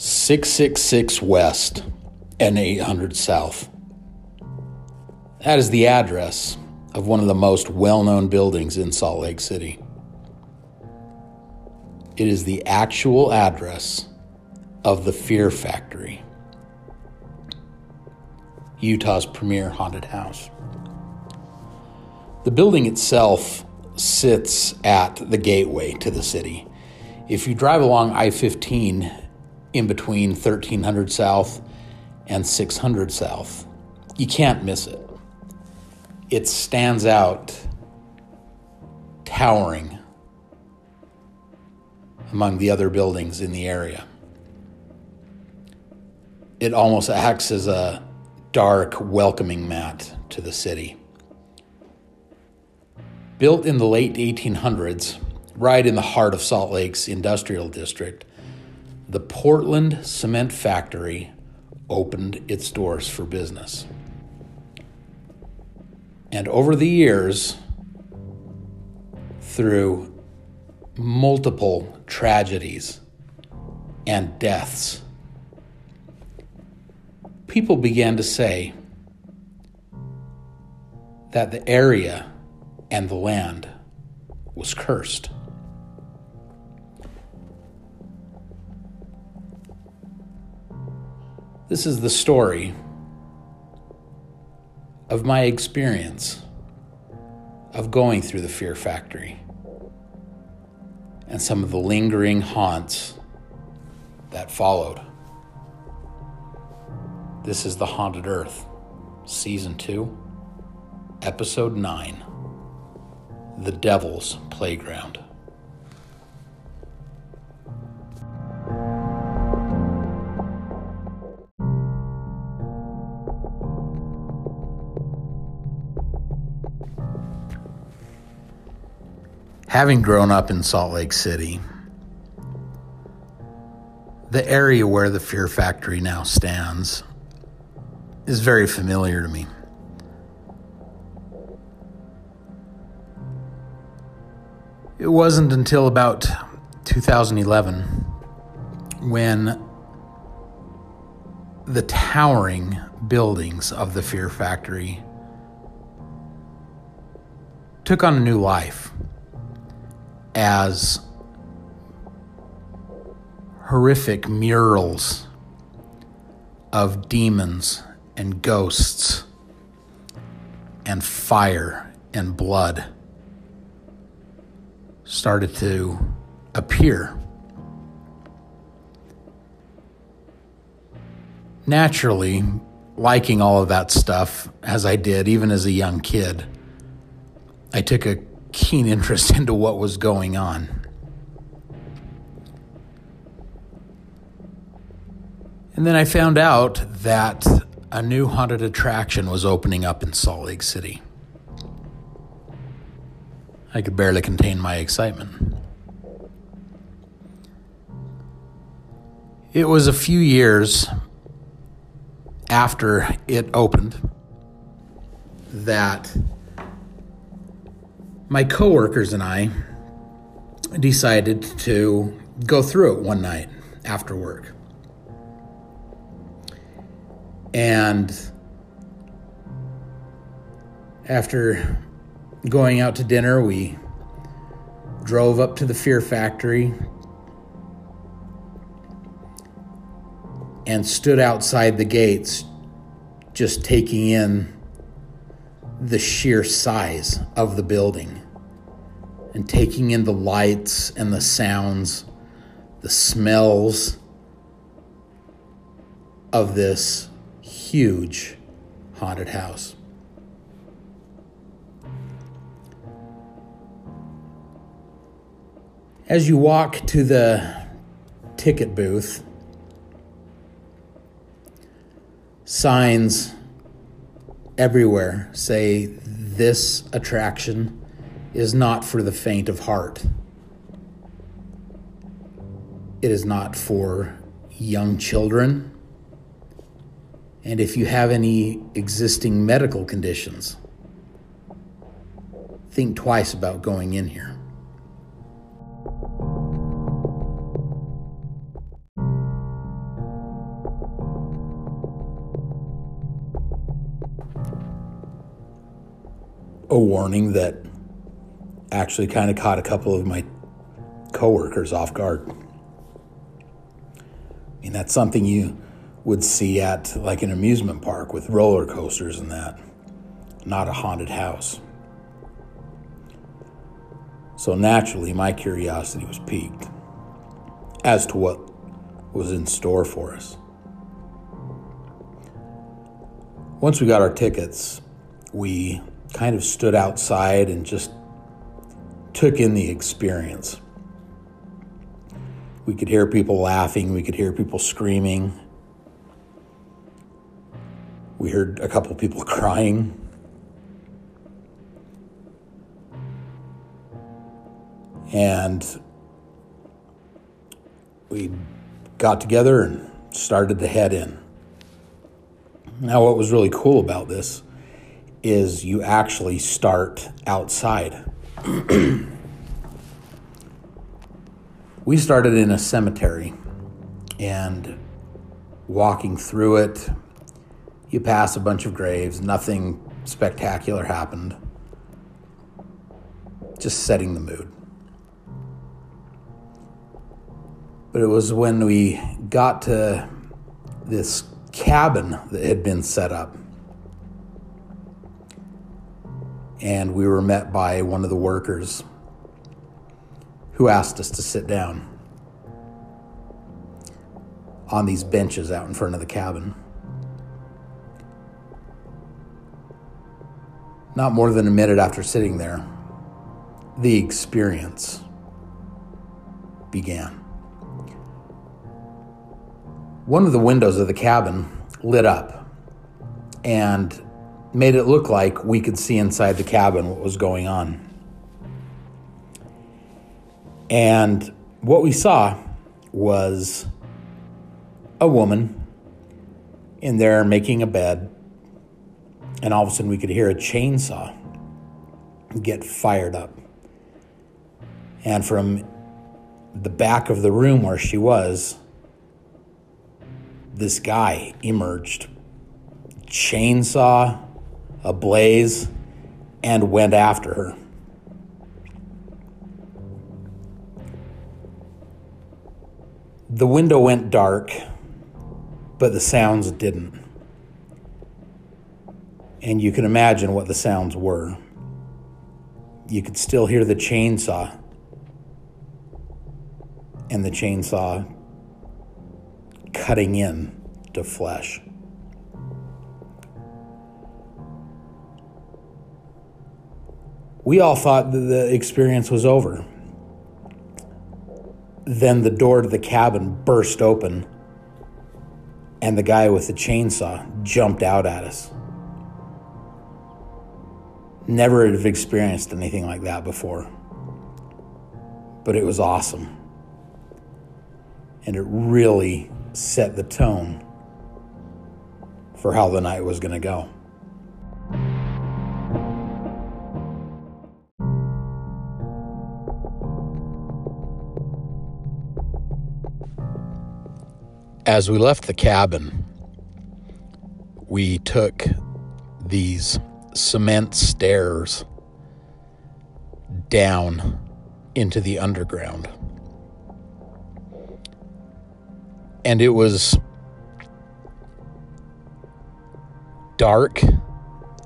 666 West and 800 South. That is the address of one of the most well known buildings in Salt Lake City. It is the actual address of the Fear Factory, Utah's premier haunted house. The building itself sits at the gateway to the city. If you drive along I 15 in between 1300 South and 600 South, you can't miss it. It stands out towering among the other buildings in the area. It almost acts as a dark welcoming mat to the city. Built in the late 1800s, right in the heart of Salt Lake's industrial district, the Portland Cement Factory opened its doors for business. And over the years, through multiple tragedies and deaths, people began to say that the area and the land was cursed. This is the story of my experience of going through the Fear Factory and some of the lingering haunts that followed. This is The Haunted Earth, Season 2, Episode 9 The Devil's Playground. Having grown up in Salt Lake City, the area where the Fear Factory now stands is very familiar to me. It wasn't until about 2011 when the towering buildings of the Fear Factory took on a new life as horrific murals of demons and ghosts and fire and blood started to appear. Naturally, liking all of that stuff, as I did even as a young kid, I took a keen interest into what was going on. And then I found out that a new haunted attraction was opening up in Salt Lake City. I could barely contain my excitement. It was a few years after it opened that my coworkers and I decided to go through it one night after work. And after going out to dinner, we drove up to the Fear Factory and stood outside the gates, just taking in the sheer size of the building and taking in the lights and the sounds, the smells of this huge haunted house. As you walk to the ticket booth, signs everywhere say this attraction is not for the faint of heart. It is not for young children. And if you have any existing medical conditions, think twice about going in here. Warning that actually kind of caught a couple of my coworkers off guard. I mean, that's something you would see at like an amusement park with roller coasters and that, not a haunted house. So naturally, my curiosity was piqued as to what was in store for us. Once we got our tickets, we kind of stood outside and just took in the experience. We could hear people laughing, we could hear people screaming. We heard a couple people crying. And we got together and started to head in. Now, what was really cool about this is you actually start outside. we started in a cemetery and walking through it, you pass a bunch of graves, nothing spectacular happened, just setting the mood. But it was when we got to this cabin that had been set up. And we were met by one of the workers who asked us to sit down on these benches out in front of the cabin. Not more than a minute after sitting there, the experience began. One of the windows of the cabin lit up and made it look like we could see inside the cabin what was going on. And what we saw was a woman in there making a bed, and all of a sudden we could hear a chainsaw get fired up. And from the back of the room where she was, this guy emerged, chainsaw ablaze, and went after her. The window went dark, but the sounds didn't. And you can imagine what the sounds were. You could still hear the chainsaw, and the chainsaw cutting in to flesh. We all thought that the experience was over. Then the door to the cabin burst open, and the guy with the chainsaw jumped out at us. Never have experienced anything like that before, but it was awesome. And it really set the tone for how the night was going to go. As we left the cabin, we took these cement stairs down into the underground. and it was dark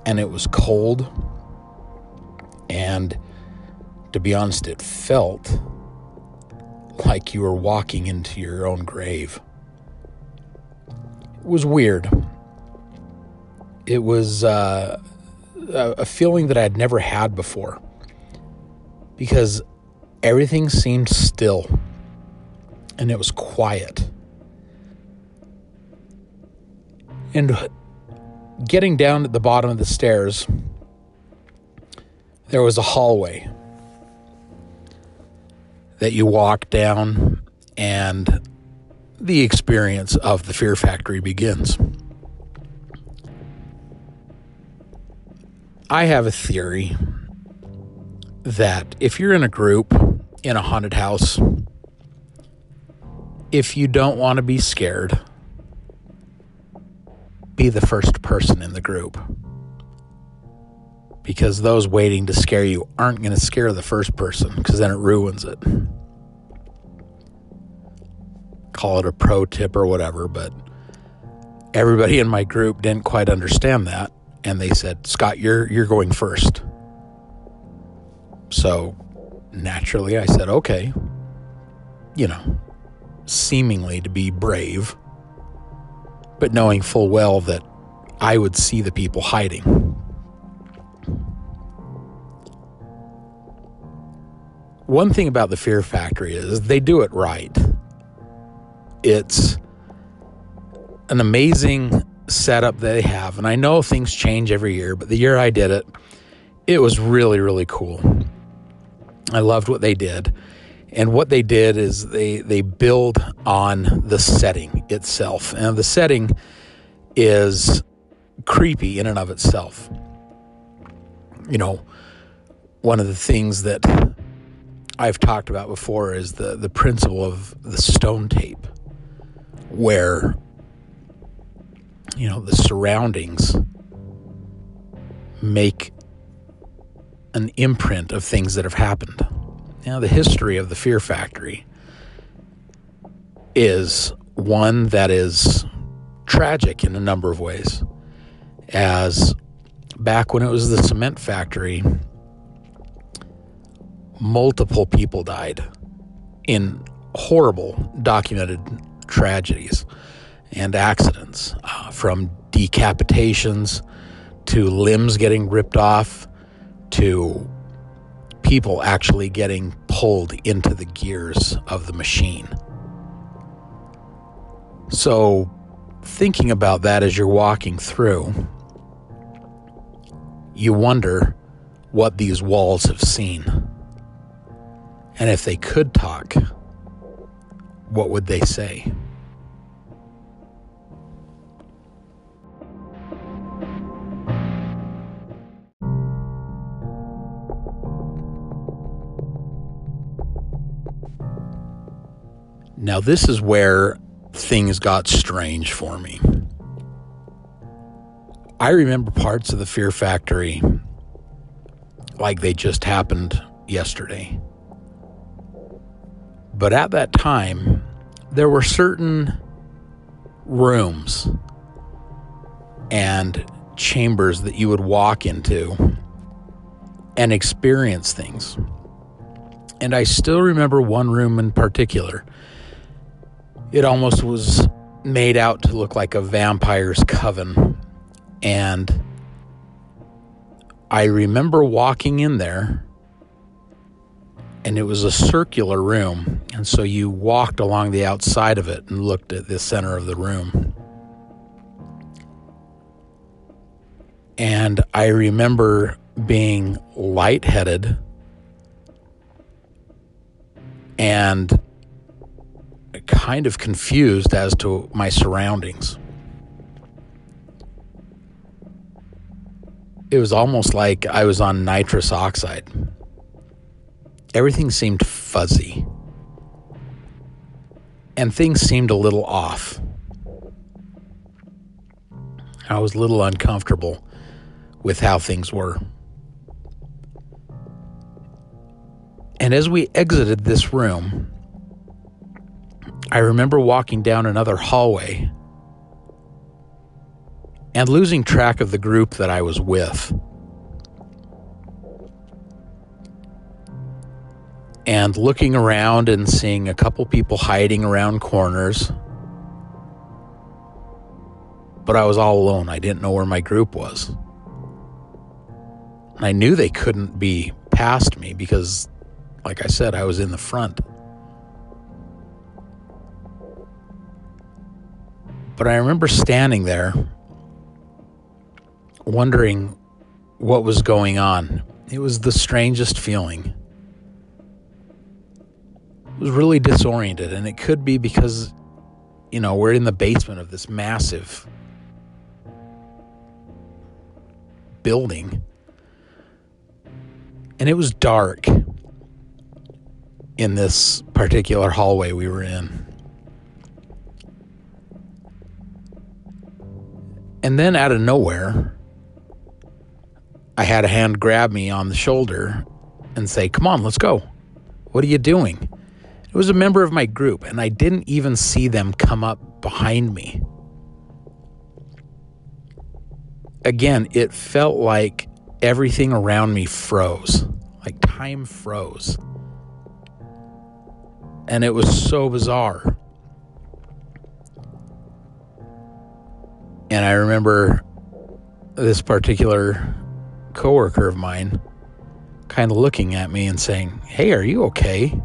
and it was cold. And to be honest, it felt like you were walking into your own grave. Was weird. It was uh, a feeling that I had never had before because everything seemed still and it was quiet. And getting down at the bottom of the stairs, there was a hallway that you walk down, and the experience of the Fear Factory begins. I have a theory that if you're in a group in a haunted house, if you don't want to be scared, be the first person in the group. because those waiting to scare you aren't going to scare the first person because then it ruins it. Call it a pro tip or whatever, but everybody in my group didn't quite understand that and they said, "Scott, you're you're going first. So naturally I said, "Okay." You know, seemingly to be brave, but knowing full well that I would see the people hiding. One thing about the Fear Factory is they do it right. It's an amazing setup they have. And I know things change every year, but the year I did it, it was really, really cool. I loved what they did. And what they did is they, they build on the setting itself. And the setting is creepy in and of itself. You know, one of the things that I've talked about before is the, the principle of the stone tape, where you know, the surroundings make an imprint of things that have happened. Now, the history of the Fear Factory is one that is tragic in a number of ways. As back when it was the cement factory, multiple people died in horrible documented tragedies and accidents, uh, from decapitations to limbs getting ripped off to people actually getting pulled into the gears of the machine. So, thinking about that as you're walking through, you wonder what these walls have seen. And if they could talk, what would they say? Now, this is where things got strange for me. I remember parts of the Fear Factory like they just happened yesterday. But at that time, there were certain rooms and chambers that you would walk into and experience things. And I still remember one room in particular it almost was made out to look like a vampire's coven. And I remember walking in there, and it was a circular room. And so you walked along the outside of it and looked at the center of the room. And I remember being lightheaded and kind of confused as to my surroundings. It was almost like I was on nitrous oxide. Everything seemed fuzzy. And things seemed a little off. I was a little uncomfortable with how things were. And as we exited this room, I remember walking down another hallway and losing track of the group that I was with. And looking around and seeing a couple people hiding around corners. But I was all alone. I didn't know where my group was. And I knew they couldn't be past me because, like I said, I was in the front. But I remember standing there wondering what was going on. It was the strangest feeling. Was really disoriented, and it could be because, you know, we're in the basement of this massive building. And it was dark in this particular hallway we were in. And then out of nowhere, I had a hand grab me on the shoulder and say, Come on, let's go. What are you doing? It was a member of my group, and I didn't even see them come up behind me. Again, it felt like everything around me froze, like time froze. And it was so bizarre. And I remember this particular coworker of mine kind of looking at me and saying, Hey, are you okay?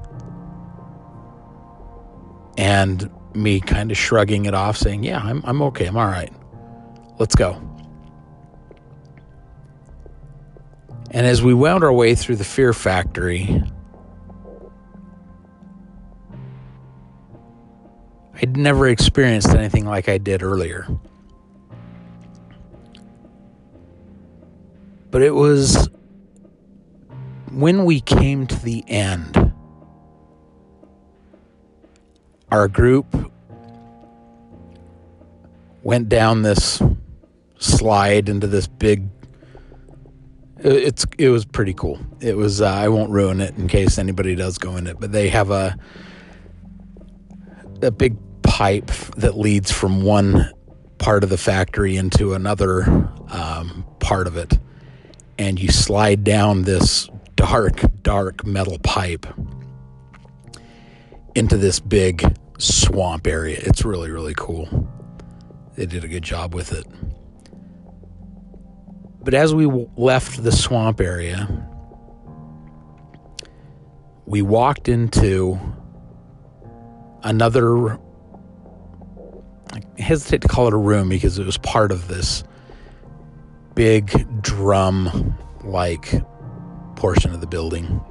And me kind of shrugging it off, saying, Yeah, I'm, I'm okay. I'm all right. Let's go. And as we wound our way through the fear factory, I'd never experienced anything like I did earlier. But it was when we came to the end, our group went down this slide into this big it's it was pretty cool. It was uh, I won't ruin it in case anybody does go in it, but they have a a big pipe that leads from one part of the factory into another um, part of it, and you slide down this dark, dark metal pipe into this big swamp area. It's really, really cool. They did a good job with it. But as we left the swamp area, we walked into another. I hesitate to call it a room because it was part of this big drum like portion of the building.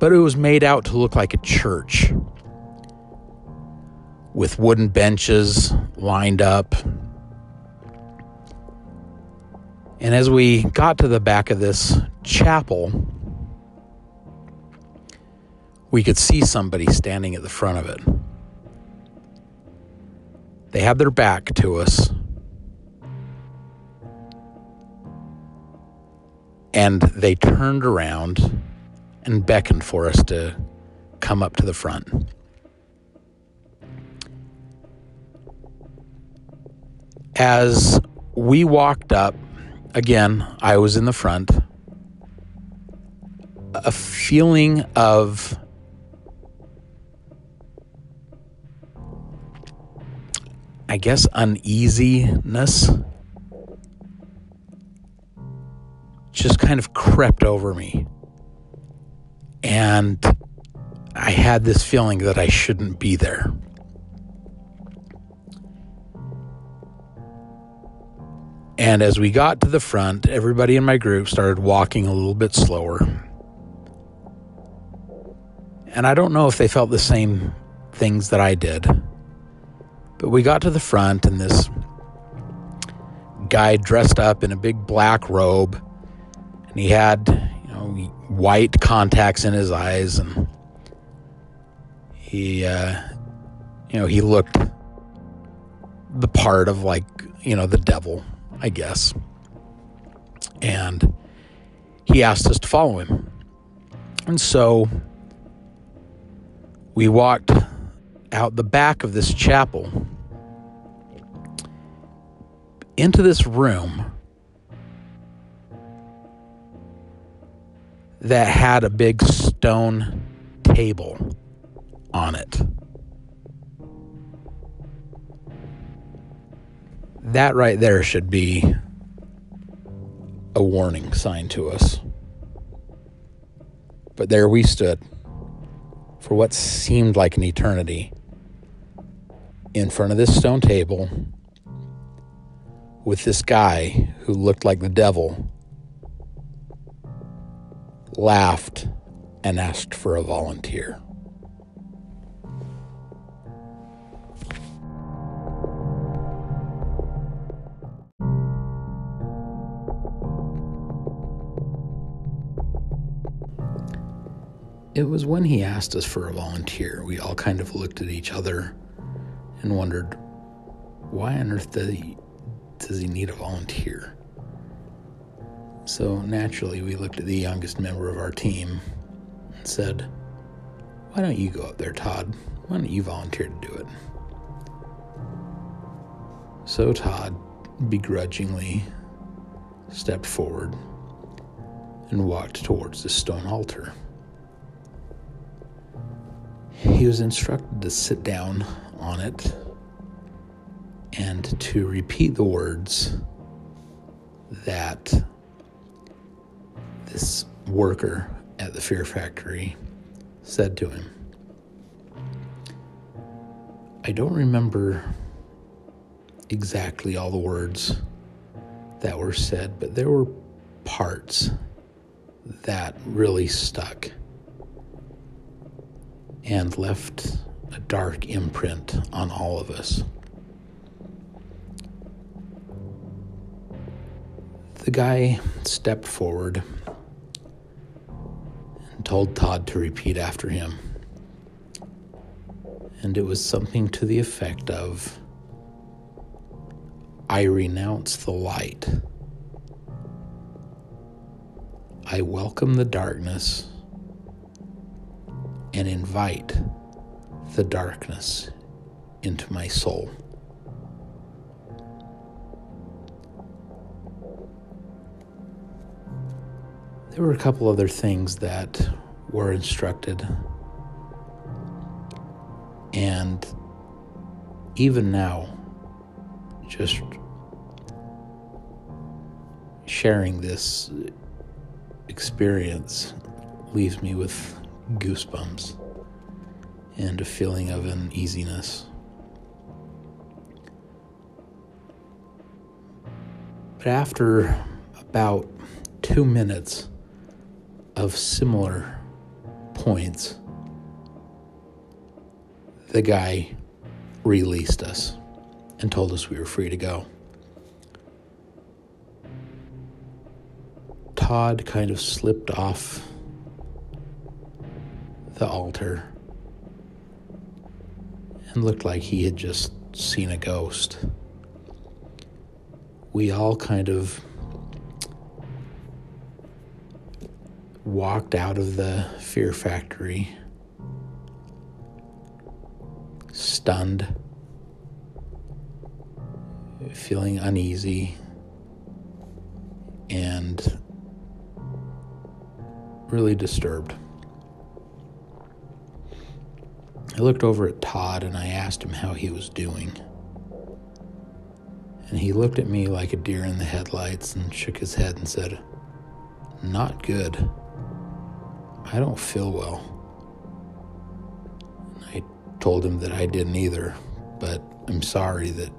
But it was made out to look like a church with wooden benches lined up And as we got to the back of this chapel, we could see somebody standing at the front of it. They had their back to us. And they turned around and beckoned for us to come up to the front. As we walked up, again, I was in the front. A feeling of I guess uneasiness just kind of crept over me. And I had this feeling that I shouldn't be there. And as we got to the front, everybody in my group started walking a little bit slower. And I don't know if they felt the same things that I did. But we got to the front, and this guy dressed up in a big black robe, and he had, you know, white contacts in his eyes, and he, uh, you know, he looked the part of like, you know, the devil I guess. And he asked us to follow him. And so we walked out the back of this chapel into this room that had a big stone table on it. that right there should be a warning sign to us. But there we stood for what seemed like an eternity in front of this stone table with this guy who looked like the devil, laughed, and asked for a volunteer. It was when he asked us for a volunteer, we all kind of looked at each other and wondered, why on earth does he, does he need a volunteer? So naturally, we looked at the youngest member of our team and said, Why don't you go up there, Todd? Why don't you volunteer to do it? So Todd begrudgingly stepped forward and walked towards the stone altar. He was instructed to sit down on it and to repeat the words that this worker at the Fear Factory said to him. I don't remember exactly all the words that were said, but there were parts that really stuck and left a dark imprint on all of us. The guy stepped forward told Todd to repeat after him. And it was something to the effect of I renounce the light. I welcome the darkness and invite the darkness into my soul. There were a couple other things that were instructed, and even now, just sharing this experience leaves me with goosebumps and a feeling of uneasiness. But after about two minutes of similar points, the guy released us and told us we were free to go. Todd kind of slipped off the altar and looked like he had just seen a ghost. We all kind of walked out of the fear factory stunned, feeling uneasy, and really disturbed. I looked over at Todd and I asked him how he was doing. And he looked at me like a deer in the headlights and shook his head and said, Not good. I don't feel well. I told him that I didn't either, but I'm sorry that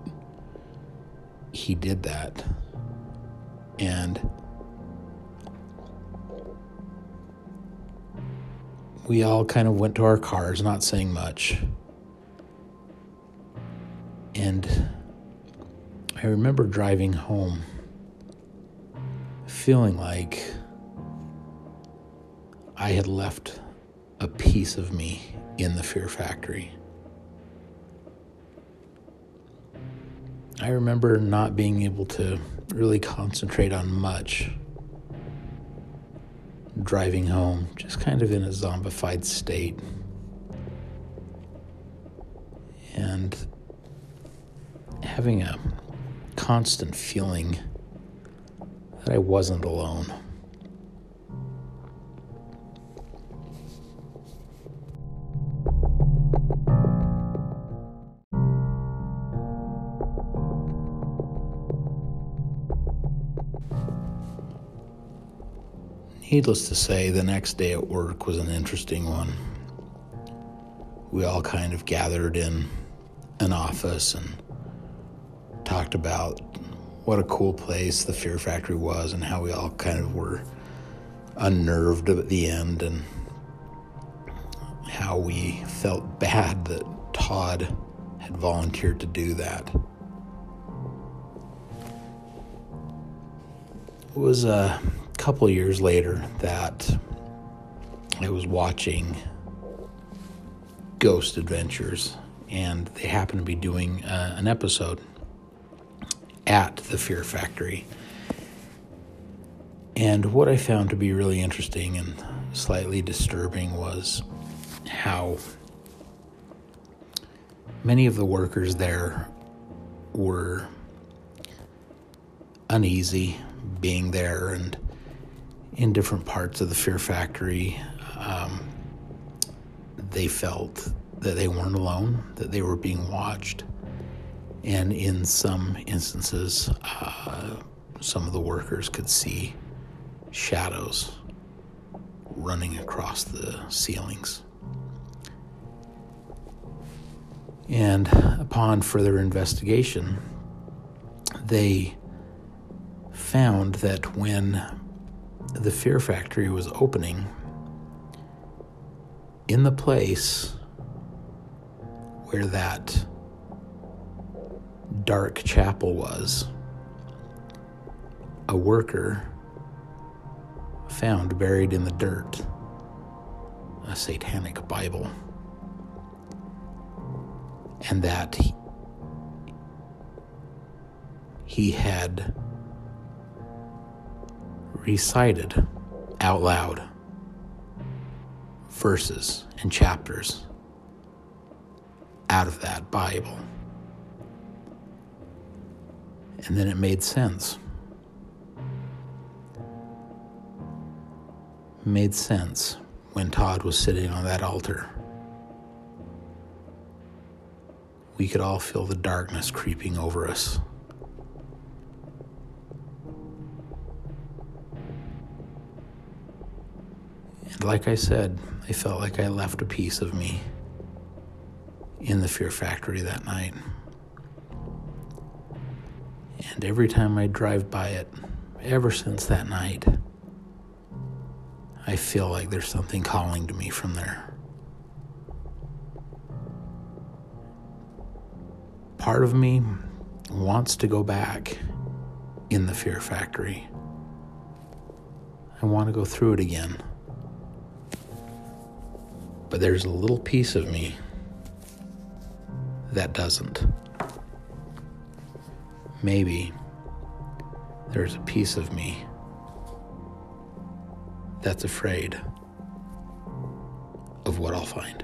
he did that. And we all kind of went to our cars, not saying much. And I remember driving home feeling like I had left a piece of me in the fear factory. I remember not being able to really concentrate on much driving home, just kind of in a zombified state. And having a constant feeling that I wasn't alone. Needless to say, the next day at work was an interesting one. We all kind of gathered in an office and talked about what a cool place the Fear Factory was and how we all kind of were unnerved at the end and how we felt bad that Todd had volunteered to do that. It was a couple years later that I was watching Ghost Adventures, and they happened to be doing uh, an episode at the Fear Factory. And what I found to be really interesting and slightly disturbing was how many of the workers there were uneasy being there and in different parts of the Fear Factory. Um, they felt that they weren't alone, that they were being watched. And in some instances, uh, some of the workers could see shadows running across the ceilings. And upon further investigation, they found that when the Fear Factory was opening, in the place where that dark chapel was, a worker found buried in the dirt a satanic Bible. And that he, he had recited out loud verses and chapters out of that Bible. And then it made sense. Made sense when Todd was sitting on that altar. We could all feel the darkness creeping over us. Like I said, I felt like I left a piece of me in the Fear Factory that night. And every time I drive by it, ever since that night, I feel like there's something calling to me from there. Part of me wants to go back in the Fear Factory. I want to go through it again. But there's a little piece of me that doesn't. Maybe there's a piece of me that's afraid of what I'll find.